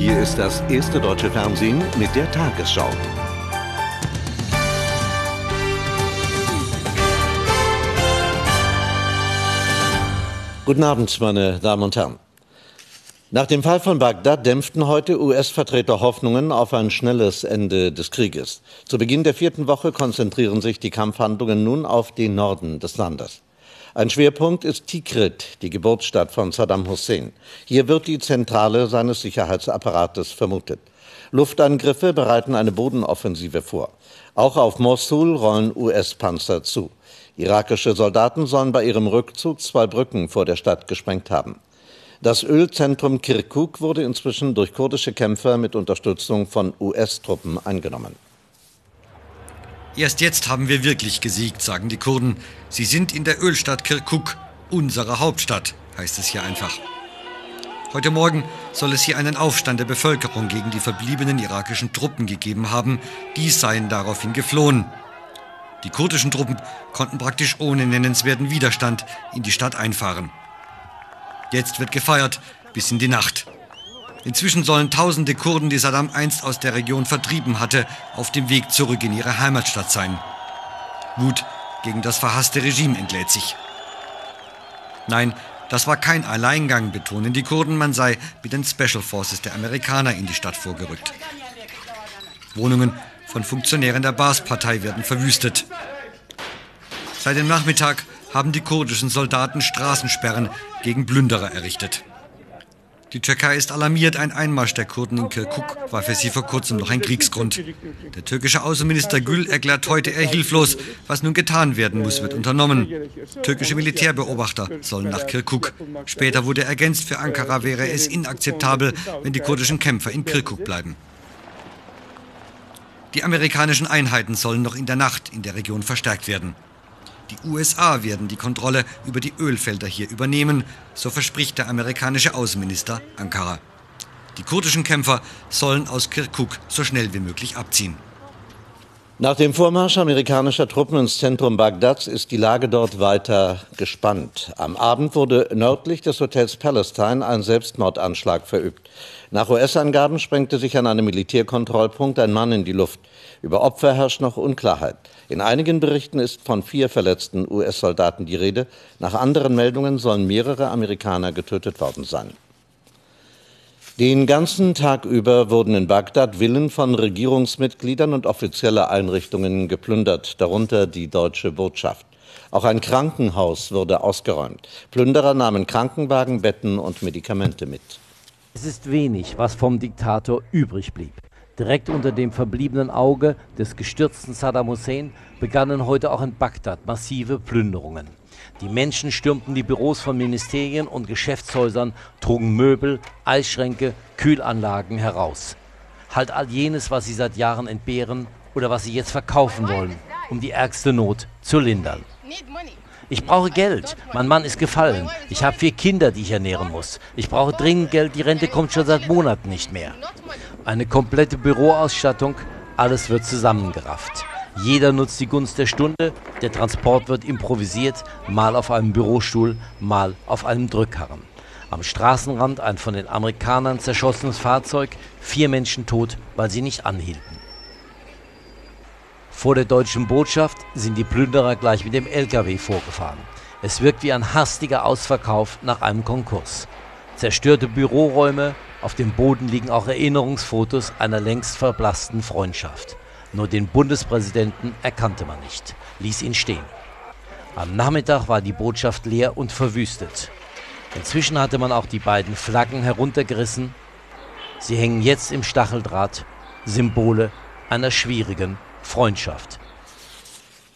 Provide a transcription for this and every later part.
Hier ist das erste deutsche Fernsehen mit der Tagesschau. Guten Abend, meine Damen und Herren. Nach dem Fall von Bagdad dämpften heute US-Vertreter Hoffnungen auf ein schnelles Ende des Krieges. Zu Beginn der vierten Woche konzentrieren sich die Kampfhandlungen nun auf den Norden des Landes. Ein Schwerpunkt ist Tikrit, die Geburtsstadt von Saddam Hussein. Hier wird die Zentrale seines Sicherheitsapparates vermutet. Luftangriffe bereiten eine Bodenoffensive vor. Auch auf Mosul rollen US-Panzer zu. Irakische Soldaten sollen bei ihrem Rückzug zwei Brücken vor der Stadt gesprengt haben. Das Ölzentrum Kirkuk wurde inzwischen durch kurdische Kämpfer mit Unterstützung von US-Truppen eingenommen. Erst jetzt haben wir wirklich gesiegt, sagen die Kurden. Sie sind in der Ölstadt Kirkuk, unsere Hauptstadt, heißt es hier einfach. Heute Morgen soll es hier einen Aufstand der Bevölkerung gegen die verbliebenen irakischen Truppen gegeben haben. Die seien daraufhin geflohen. Die kurdischen Truppen konnten praktisch ohne nennenswerten Widerstand in die Stadt einfahren. Jetzt wird gefeiert bis in die Nacht. Inzwischen sollen tausende Kurden, die Saddam einst aus der Region vertrieben hatte, auf dem Weg zurück in ihre Heimatstadt sein. Wut gegen das verhasste Regime entlädt sich. Nein, das war kein Alleingang, betonen die Kurden, man sei mit den Special Forces der Amerikaner in die Stadt vorgerückt. Wohnungen von Funktionären der Baas-Partei werden verwüstet. Seit dem Nachmittag haben die kurdischen Soldaten Straßensperren gegen Plünderer errichtet. Die Türkei ist alarmiert. Ein Einmarsch der Kurden in Kirkuk war für sie vor kurzem noch ein Kriegsgrund. Der türkische Außenminister Gül erklärt heute, er hilflos. Was nun getan werden muss, wird unternommen. Türkische Militärbeobachter sollen nach Kirkuk. Später wurde ergänzt, für Ankara wäre es inakzeptabel, wenn die kurdischen Kämpfer in Kirkuk bleiben. Die amerikanischen Einheiten sollen noch in der Nacht in der Region verstärkt werden. Die USA werden die Kontrolle über die Ölfelder hier übernehmen, so verspricht der amerikanische Außenminister Ankara. Die kurdischen Kämpfer sollen aus Kirkuk so schnell wie möglich abziehen. Nach dem Vormarsch amerikanischer Truppen ins Zentrum Bagdads ist die Lage dort weiter gespannt. Am Abend wurde nördlich des Hotels Palestine ein Selbstmordanschlag verübt. Nach US-Angaben sprengte sich an einem Militärkontrollpunkt ein Mann in die Luft. Über Opfer herrscht noch Unklarheit. In einigen Berichten ist von vier verletzten US-Soldaten die Rede. Nach anderen Meldungen sollen mehrere Amerikaner getötet worden sein. Den ganzen Tag über wurden in Bagdad Villen von Regierungsmitgliedern und offizieller Einrichtungen geplündert, darunter die deutsche Botschaft. Auch ein Krankenhaus wurde ausgeräumt. Plünderer nahmen Krankenwagen, Betten und Medikamente mit. Es ist wenig, was vom Diktator übrig blieb. Direkt unter dem verbliebenen Auge des gestürzten Saddam Hussein begannen heute auch in Bagdad massive Plünderungen. Die Menschen stürmten die Büros von Ministerien und Geschäftshäusern, trugen Möbel, Eisschränke, Kühlanlagen heraus. Halt all jenes, was sie seit Jahren entbehren oder was sie jetzt verkaufen wollen, um die ärgste Not zu lindern. Ich brauche Geld. Mein Mann ist gefallen. Ich habe vier Kinder, die ich ernähren muss. Ich brauche dringend Geld. Die Rente kommt schon seit Monaten nicht mehr. Eine komplette Büroausstattung. Alles wird zusammengerafft. Jeder nutzt die Gunst der Stunde. Der Transport wird improvisiert. Mal auf einem Bürostuhl, mal auf einem Drückkarren. Am Straßenrand ein von den Amerikanern zerschossenes Fahrzeug. Vier Menschen tot, weil sie nicht anhielten. Vor der deutschen Botschaft sind die Plünderer gleich mit dem LKW vorgefahren. Es wirkt wie ein hastiger Ausverkauf nach einem Konkurs. Zerstörte Büroräume, auf dem Boden liegen auch Erinnerungsfotos einer längst verblassten Freundschaft. Nur den Bundespräsidenten erkannte man nicht, ließ ihn stehen. Am Nachmittag war die Botschaft leer und verwüstet. Inzwischen hatte man auch die beiden Flaggen heruntergerissen. Sie hängen jetzt im Stacheldraht, Symbole einer schwierigen Freundschaft.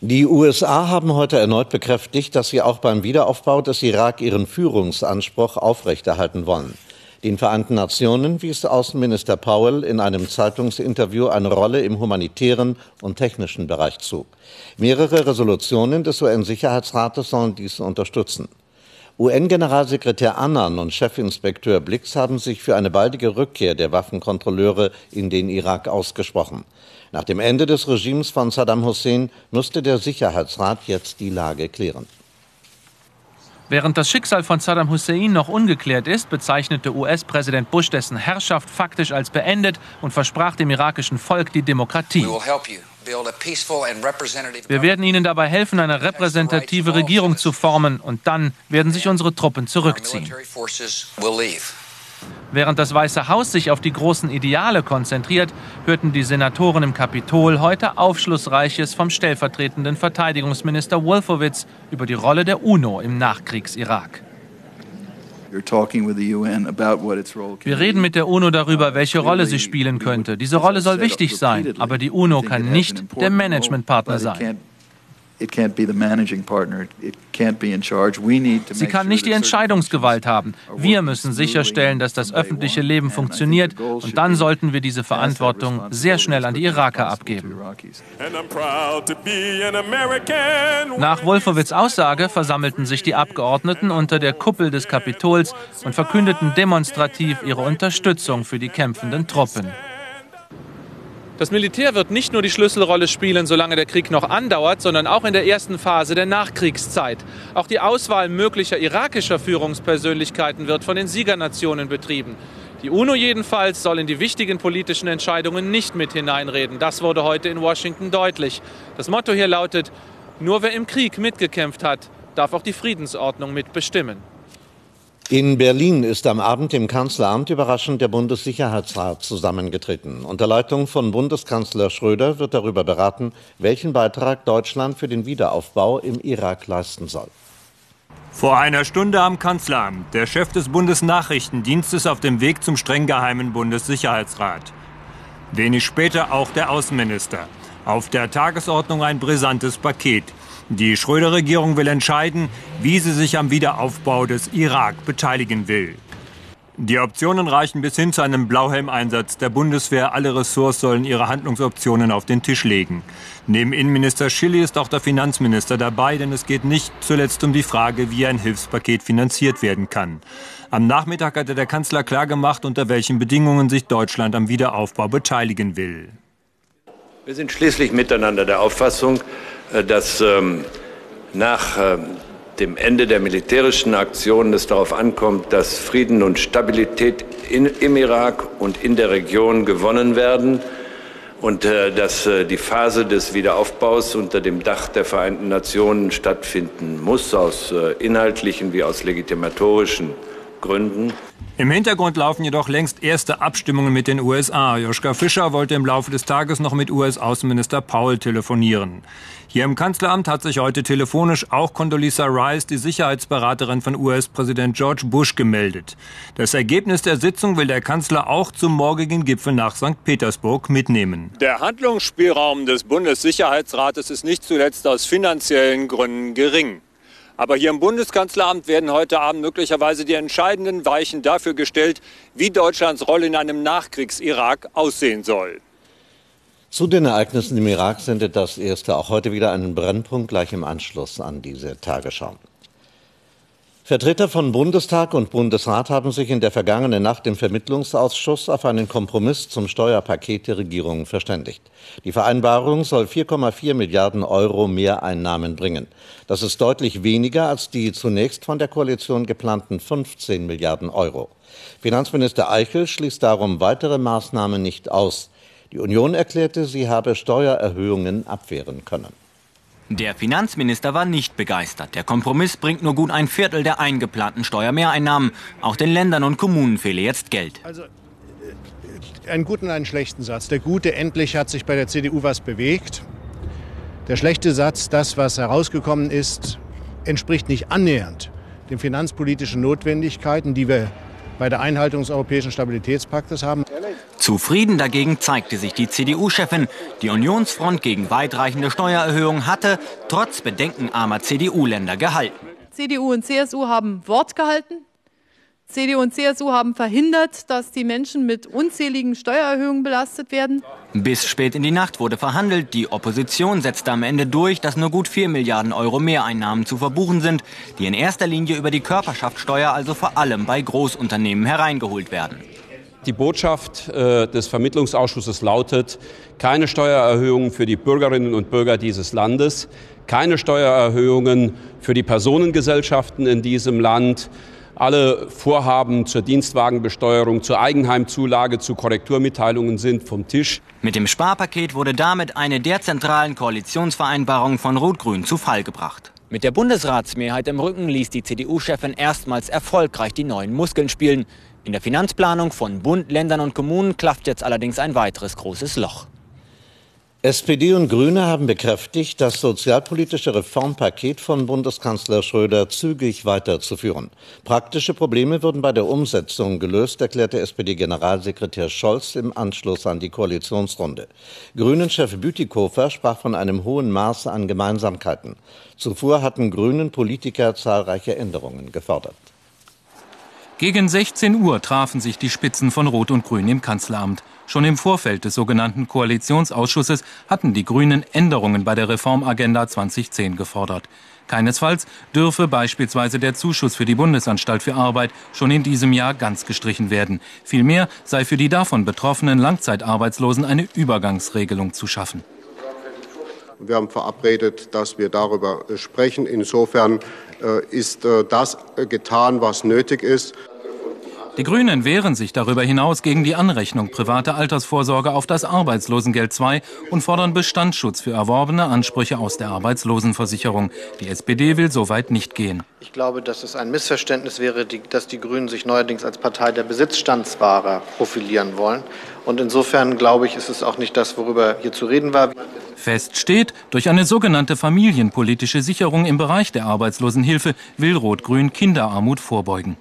Die USA haben heute erneut bekräftigt, dass sie auch beim Wiederaufbau des Irak ihren Führungsanspruch aufrechterhalten wollen. Den Vereinten Nationen wies Außenminister Powell in einem Zeitungsinterview eine Rolle im humanitären und technischen Bereich zu. Mehrere Resolutionen des UN-Sicherheitsrates sollen dies unterstützen. UN-Generalsekretär Annan und Chefinspekteur Blix haben sich für eine baldige Rückkehr der Waffenkontrolleure in den Irak ausgesprochen. Nach dem Ende des Regimes von Saddam Hussein musste der Sicherheitsrat jetzt die Lage klären. Während das Schicksal von Saddam Hussein noch ungeklärt ist, bezeichnete US-Präsident Bush dessen Herrschaft faktisch als beendet und versprach dem irakischen Volk die Demokratie. Wir werden Ihnen dabei helfen, eine repräsentative Regierung zu formen und dann werden sich unsere Truppen zurückziehen. Während das Weiße Haus sich auf die großen Ideale konzentriert, hörten die Senatoren im Kapitol heute Aufschlussreiches vom stellvertretenden Verteidigungsminister Wolfowitz über die Rolle der UNO im Nachkriegs-Irak. Wir reden mit der UNO darüber, welche Rolle sie spielen könnte. Diese Rolle soll wichtig sein, aber die UNO kann nicht der Managementpartner sein. Sie kann nicht die Entscheidungsgewalt haben. Wir müssen sicherstellen, dass das öffentliche Leben funktioniert und dann sollten wir diese Verantwortung sehr schnell an die Iraker abgeben. Nach Wolfowitz Aussage versammelten sich die Abgeordneten unter der Kuppel des Kapitols und verkündeten demonstrativ ihre Unterstützung für die kämpfenden Truppen. Das Militär wird nicht nur die Schlüsselrolle spielen, solange der Krieg noch andauert, sondern auch in der ersten Phase der Nachkriegszeit. Auch die Auswahl möglicher irakischer Führungspersönlichkeiten wird von den Siegernationen betrieben. Die UNO jedenfalls soll in die wichtigen politischen Entscheidungen nicht mit hineinreden. Das wurde heute in Washington deutlich. Das Motto hier lautet, nur wer im Krieg mitgekämpft hat, darf auch die Friedensordnung mitbestimmen. In Berlin ist am Abend im Kanzleramt überraschend der Bundessicherheitsrat zusammengetreten. Unter Leitung von Bundeskanzler Schröder wird darüber beraten, welchen Beitrag Deutschland für den Wiederaufbau im Irak leisten soll. Vor einer Stunde am Kanzleramt, der Chef des Bundesnachrichtendienstes auf dem Weg zum streng geheimen Bundessicherheitsrat. Wenig später auch der Außenminister. Auf der Tagesordnung ein brisantes Paket. Die Schröder-Regierung will entscheiden, wie sie sich am Wiederaufbau des Irak beteiligen will. Die Optionen reichen bis hin zu einem Blauhelmeinsatz der Bundeswehr. Alle Ressorts sollen ihre Handlungsoptionen auf den Tisch legen. Neben Innenminister Schilly ist auch der Finanzminister dabei, denn es geht nicht zuletzt um die Frage, wie ein Hilfspaket finanziert werden kann. Am Nachmittag hatte der Kanzler klargemacht, unter welchen Bedingungen sich Deutschland am Wiederaufbau beteiligen will. Wir sind schließlich miteinander der Auffassung, dass ähm, nach äh, dem Ende der militärischen Aktionen es darauf ankommt, dass Frieden und Stabilität in, im Irak und in der Region gewonnen werden und äh, dass äh, die Phase des Wiederaufbaus unter dem Dach der Vereinten Nationen stattfinden muss, aus äh, inhaltlichen wie aus legitimatorischen Gründen. Im Hintergrund laufen jedoch längst erste Abstimmungen mit den USA. Joschka Fischer wollte im Laufe des Tages noch mit US-Außenminister Paul telefonieren. Hier im Kanzleramt hat sich heute telefonisch auch Condoleezza Rice, die Sicherheitsberaterin von US-Präsident George Bush, gemeldet. Das Ergebnis der Sitzung will der Kanzler auch zum morgigen Gipfel nach St. Petersburg mitnehmen. Der Handlungsspielraum des Bundessicherheitsrates ist nicht zuletzt aus finanziellen Gründen gering. Aber hier im Bundeskanzleramt werden heute Abend möglicherweise die entscheidenden Weichen dafür gestellt, wie Deutschlands Rolle in einem Nachkriegs-Irak aussehen soll. Zu den Ereignissen im Irak sendet das erste auch heute wieder einen Brennpunkt gleich im Anschluss an diese Tagesschau. Vertreter von Bundestag und Bundesrat haben sich in der vergangenen Nacht im Vermittlungsausschuss auf einen Kompromiss zum Steuerpaket der Regierung verständigt. Die Vereinbarung soll 4,4 Milliarden Euro Mehreinnahmen bringen. Das ist deutlich weniger als die zunächst von der Koalition geplanten 15 Milliarden Euro. Finanzminister Eichel schließt darum weitere Maßnahmen nicht aus. Die Union erklärte, sie habe Steuererhöhungen abwehren können. Der Finanzminister war nicht begeistert. Der Kompromiss bringt nur gut ein Viertel der eingeplanten Steuermehreinnahmen. Auch den Ländern und Kommunen fehle jetzt Geld. Also äh, einen guten und einen schlechten Satz. Der gute, endlich hat sich bei der CDU was bewegt. Der schlechte Satz, das, was herausgekommen ist, entspricht nicht annähernd den finanzpolitischen Notwendigkeiten, die wir bei der Einhaltung des Europäischen Stabilitätspaktes haben. Zufrieden dagegen zeigte sich die CDU-Chefin. Die Unionsfront gegen weitreichende Steuererhöhungen hatte trotz bedenkenarmer CDU-Länder gehalten. CDU und CSU haben Wort gehalten. CDU und CSU haben verhindert, dass die Menschen mit unzähligen Steuererhöhungen belastet werden. Bis spät in die Nacht wurde verhandelt. Die Opposition setzte am Ende durch, dass nur gut 4 Milliarden Euro Mehreinnahmen zu verbuchen sind, die in erster Linie über die Körperschaftssteuer, also vor allem bei Großunternehmen, hereingeholt werden. Die Botschaft äh, des Vermittlungsausschusses lautet, keine Steuererhöhungen für die Bürgerinnen und Bürger dieses Landes, keine Steuererhöhungen für die Personengesellschaften in diesem Land. Alle Vorhaben zur Dienstwagenbesteuerung, zur Eigenheimzulage, zu Korrekturmitteilungen sind vom Tisch. Mit dem Sparpaket wurde damit eine der zentralen Koalitionsvereinbarungen von Rot-Grün zu Fall gebracht. Mit der Bundesratsmehrheit im Rücken ließ die CDU-Chefin erstmals erfolgreich die neuen Muskeln spielen. In der Finanzplanung von Bund, Ländern und Kommunen klafft jetzt allerdings ein weiteres großes Loch. SPD und Grüne haben bekräftigt, das sozialpolitische Reformpaket von Bundeskanzler Schröder zügig weiterzuführen. Praktische Probleme würden bei der Umsetzung gelöst, erklärte SPD-Generalsekretär Scholz im Anschluss an die Koalitionsrunde. Grünen-Chef Bütikofer sprach von einem hohen Maß an Gemeinsamkeiten. Zuvor hatten Grünen Politiker zahlreiche Änderungen gefordert. Gegen 16 Uhr trafen sich die Spitzen von Rot und Grün im Kanzleramt. Schon im Vorfeld des sogenannten Koalitionsausschusses hatten die Grünen Änderungen bei der Reformagenda 2010 gefordert. Keinesfalls dürfe beispielsweise der Zuschuss für die Bundesanstalt für Arbeit schon in diesem Jahr ganz gestrichen werden. Vielmehr sei für die davon betroffenen Langzeitarbeitslosen eine Übergangsregelung zu schaffen. Wir haben verabredet, dass wir darüber sprechen. Insofern äh, ist äh, das getan, was nötig ist. Die Grünen wehren sich darüber hinaus gegen die Anrechnung privater Altersvorsorge auf das Arbeitslosengeld II und fordern Bestandsschutz für erworbene Ansprüche aus der Arbeitslosenversicherung. Die SPD will so weit nicht gehen. Ich glaube, dass es ein Missverständnis wäre, dass die Grünen sich neuerdings als Partei der Besitzstandswahrer profilieren wollen. Und insofern glaube ich, ist es auch nicht das, worüber hier zu reden war. Fest steht, durch eine sogenannte familienpolitische Sicherung im Bereich der Arbeitslosenhilfe will Rot-Grün Kinderarmut vorbeugen.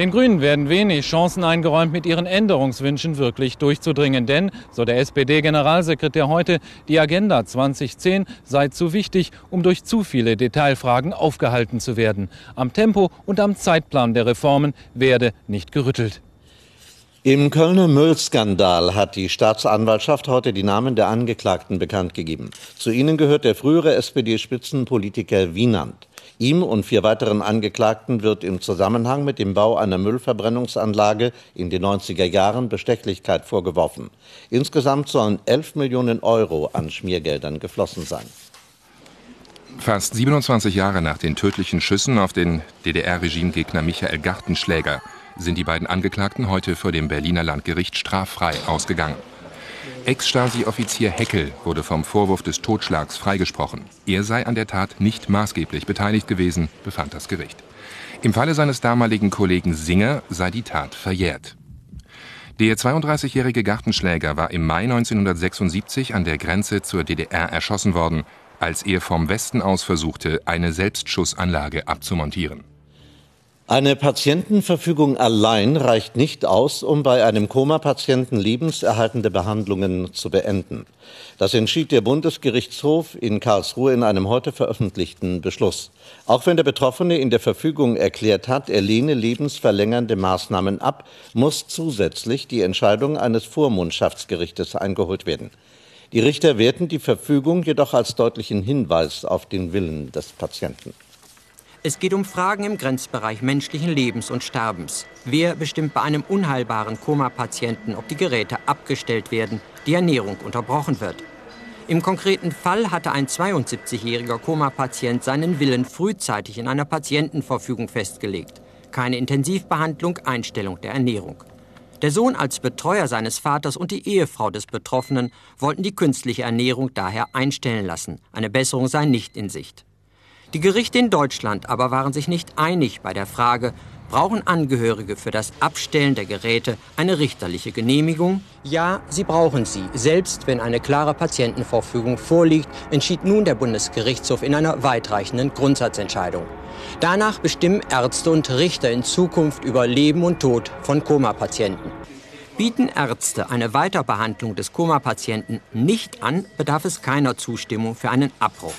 Den Grünen werden wenig Chancen eingeräumt, mit ihren Änderungswünschen wirklich durchzudringen. Denn, so der SPD-Generalsekretär heute, die Agenda 2010 sei zu wichtig, um durch zu viele Detailfragen aufgehalten zu werden. Am Tempo und am Zeitplan der Reformen werde nicht gerüttelt. Im Kölner Müllskandal hat die Staatsanwaltschaft heute die Namen der Angeklagten bekannt gegeben. Zu ihnen gehört der frühere SPD-Spitzenpolitiker Wienand. Ihm und vier weiteren Angeklagten wird im Zusammenhang mit dem Bau einer Müllverbrennungsanlage in den 90er Jahren Bestechlichkeit vorgeworfen. Insgesamt sollen 11 Millionen Euro an Schmiergeldern geflossen sein. Fast 27 Jahre nach den tödlichen Schüssen auf den DDR-Regimegegner Michael Gartenschläger sind die beiden Angeklagten heute vor dem Berliner Landgericht straffrei ausgegangen. Ex-Stasi-Offizier Heckel wurde vom Vorwurf des Totschlags freigesprochen. Er sei an der Tat nicht maßgeblich beteiligt gewesen, befand das Gericht. Im Falle seines damaligen Kollegen Singer sei die Tat verjährt. Der 32-jährige Gartenschläger war im Mai 1976 an der Grenze zur DDR erschossen worden, als er vom Westen aus versuchte, eine Selbstschussanlage abzumontieren. Eine Patientenverfügung allein reicht nicht aus, um bei einem Koma-Patienten lebenserhaltende Behandlungen zu beenden. Das entschied der Bundesgerichtshof in Karlsruhe in einem heute veröffentlichten Beschluss. Auch wenn der Betroffene in der Verfügung erklärt hat, er lehne lebensverlängernde Maßnahmen ab, muss zusätzlich die Entscheidung eines Vormundschaftsgerichtes eingeholt werden. Die Richter werten die Verfügung jedoch als deutlichen Hinweis auf den Willen des Patienten. Es geht um Fragen im Grenzbereich menschlichen Lebens und Sterbens. Wer bestimmt bei einem unheilbaren Koma-Patienten, ob die Geräte abgestellt werden, die Ernährung unterbrochen wird? Im konkreten Fall hatte ein 72-jähriger Koma-Patient seinen Willen frühzeitig in einer Patientenverfügung festgelegt. Keine Intensivbehandlung, Einstellung der Ernährung. Der Sohn als Betreuer seines Vaters und die Ehefrau des Betroffenen wollten die künstliche Ernährung daher einstellen lassen. Eine Besserung sei nicht in Sicht. Die Gerichte in Deutschland aber waren sich nicht einig bei der Frage, brauchen Angehörige für das Abstellen der Geräte eine richterliche Genehmigung? Ja, sie brauchen sie. Selbst wenn eine klare Patientenverfügung vorliegt, entschied nun der Bundesgerichtshof in einer weitreichenden Grundsatzentscheidung. Danach bestimmen Ärzte und Richter in Zukunft über Leben und Tod von Koma-Patienten. Bieten Ärzte eine Weiterbehandlung des Koma-Patienten nicht an, bedarf es keiner Zustimmung für einen Abbruch.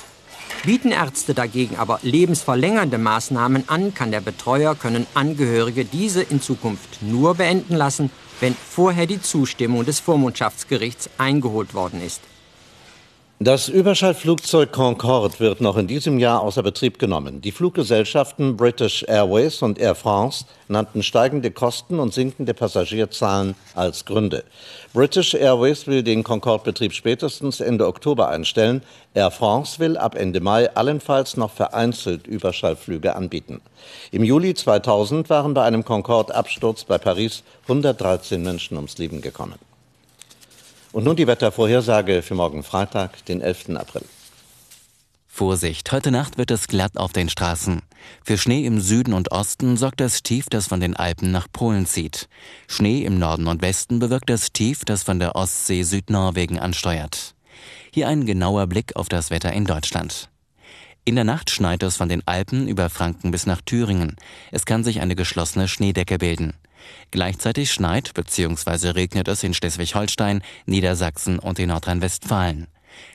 Bieten Ärzte dagegen aber lebensverlängernde Maßnahmen an, kann der Betreuer, können Angehörige diese in Zukunft nur beenden lassen, wenn vorher die Zustimmung des Vormundschaftsgerichts eingeholt worden ist. Das Überschallflugzeug Concorde wird noch in diesem Jahr außer Betrieb genommen. Die Fluggesellschaften British Airways und Air France nannten steigende Kosten und sinkende Passagierzahlen als Gründe. British Airways will den Concorde-Betrieb spätestens Ende Oktober einstellen. Air France will ab Ende Mai allenfalls noch vereinzelt Überschallflüge anbieten. Im Juli 2000 waren bei einem Concorde-Absturz bei Paris 113 Menschen ums Leben gekommen. Und nun die Wettervorhersage für morgen Freitag, den 11. April. Vorsicht, heute Nacht wird es glatt auf den Straßen. Für Schnee im Süden und Osten sorgt das Tief, das von den Alpen nach Polen zieht. Schnee im Norden und Westen bewirkt das Tief, das von der Ostsee Südnorwegen ansteuert. Hier ein genauer Blick auf das Wetter in Deutschland. In der Nacht schneit es von den Alpen über Franken bis nach Thüringen. Es kann sich eine geschlossene Schneedecke bilden. Gleichzeitig schneit bzw. regnet es in Schleswig-Holstein, Niedersachsen und in Nordrhein-Westfalen.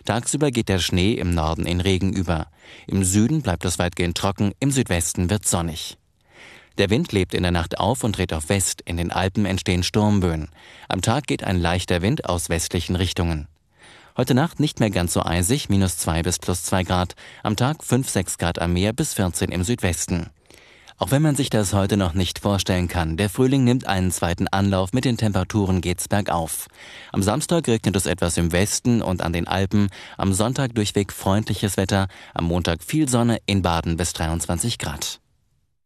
Tagsüber geht der Schnee im Norden in Regen über. Im Süden bleibt es weitgehend trocken, im Südwesten wird sonnig. Der Wind lebt in der Nacht auf und dreht auf West, in den Alpen entstehen Sturmböen. Am Tag geht ein leichter Wind aus westlichen Richtungen. Heute Nacht nicht mehr ganz so eisig, minus zwei bis plus zwei Grad. Am Tag fünf sechs Grad am Meer bis 14 im Südwesten. Auch wenn man sich das heute noch nicht vorstellen kann, der Frühling nimmt einen zweiten Anlauf, mit den Temperaturen geht's bergauf. Am Samstag regnet es etwas im Westen und an den Alpen, am Sonntag durchweg freundliches Wetter, am Montag viel Sonne in Baden bis 23 Grad.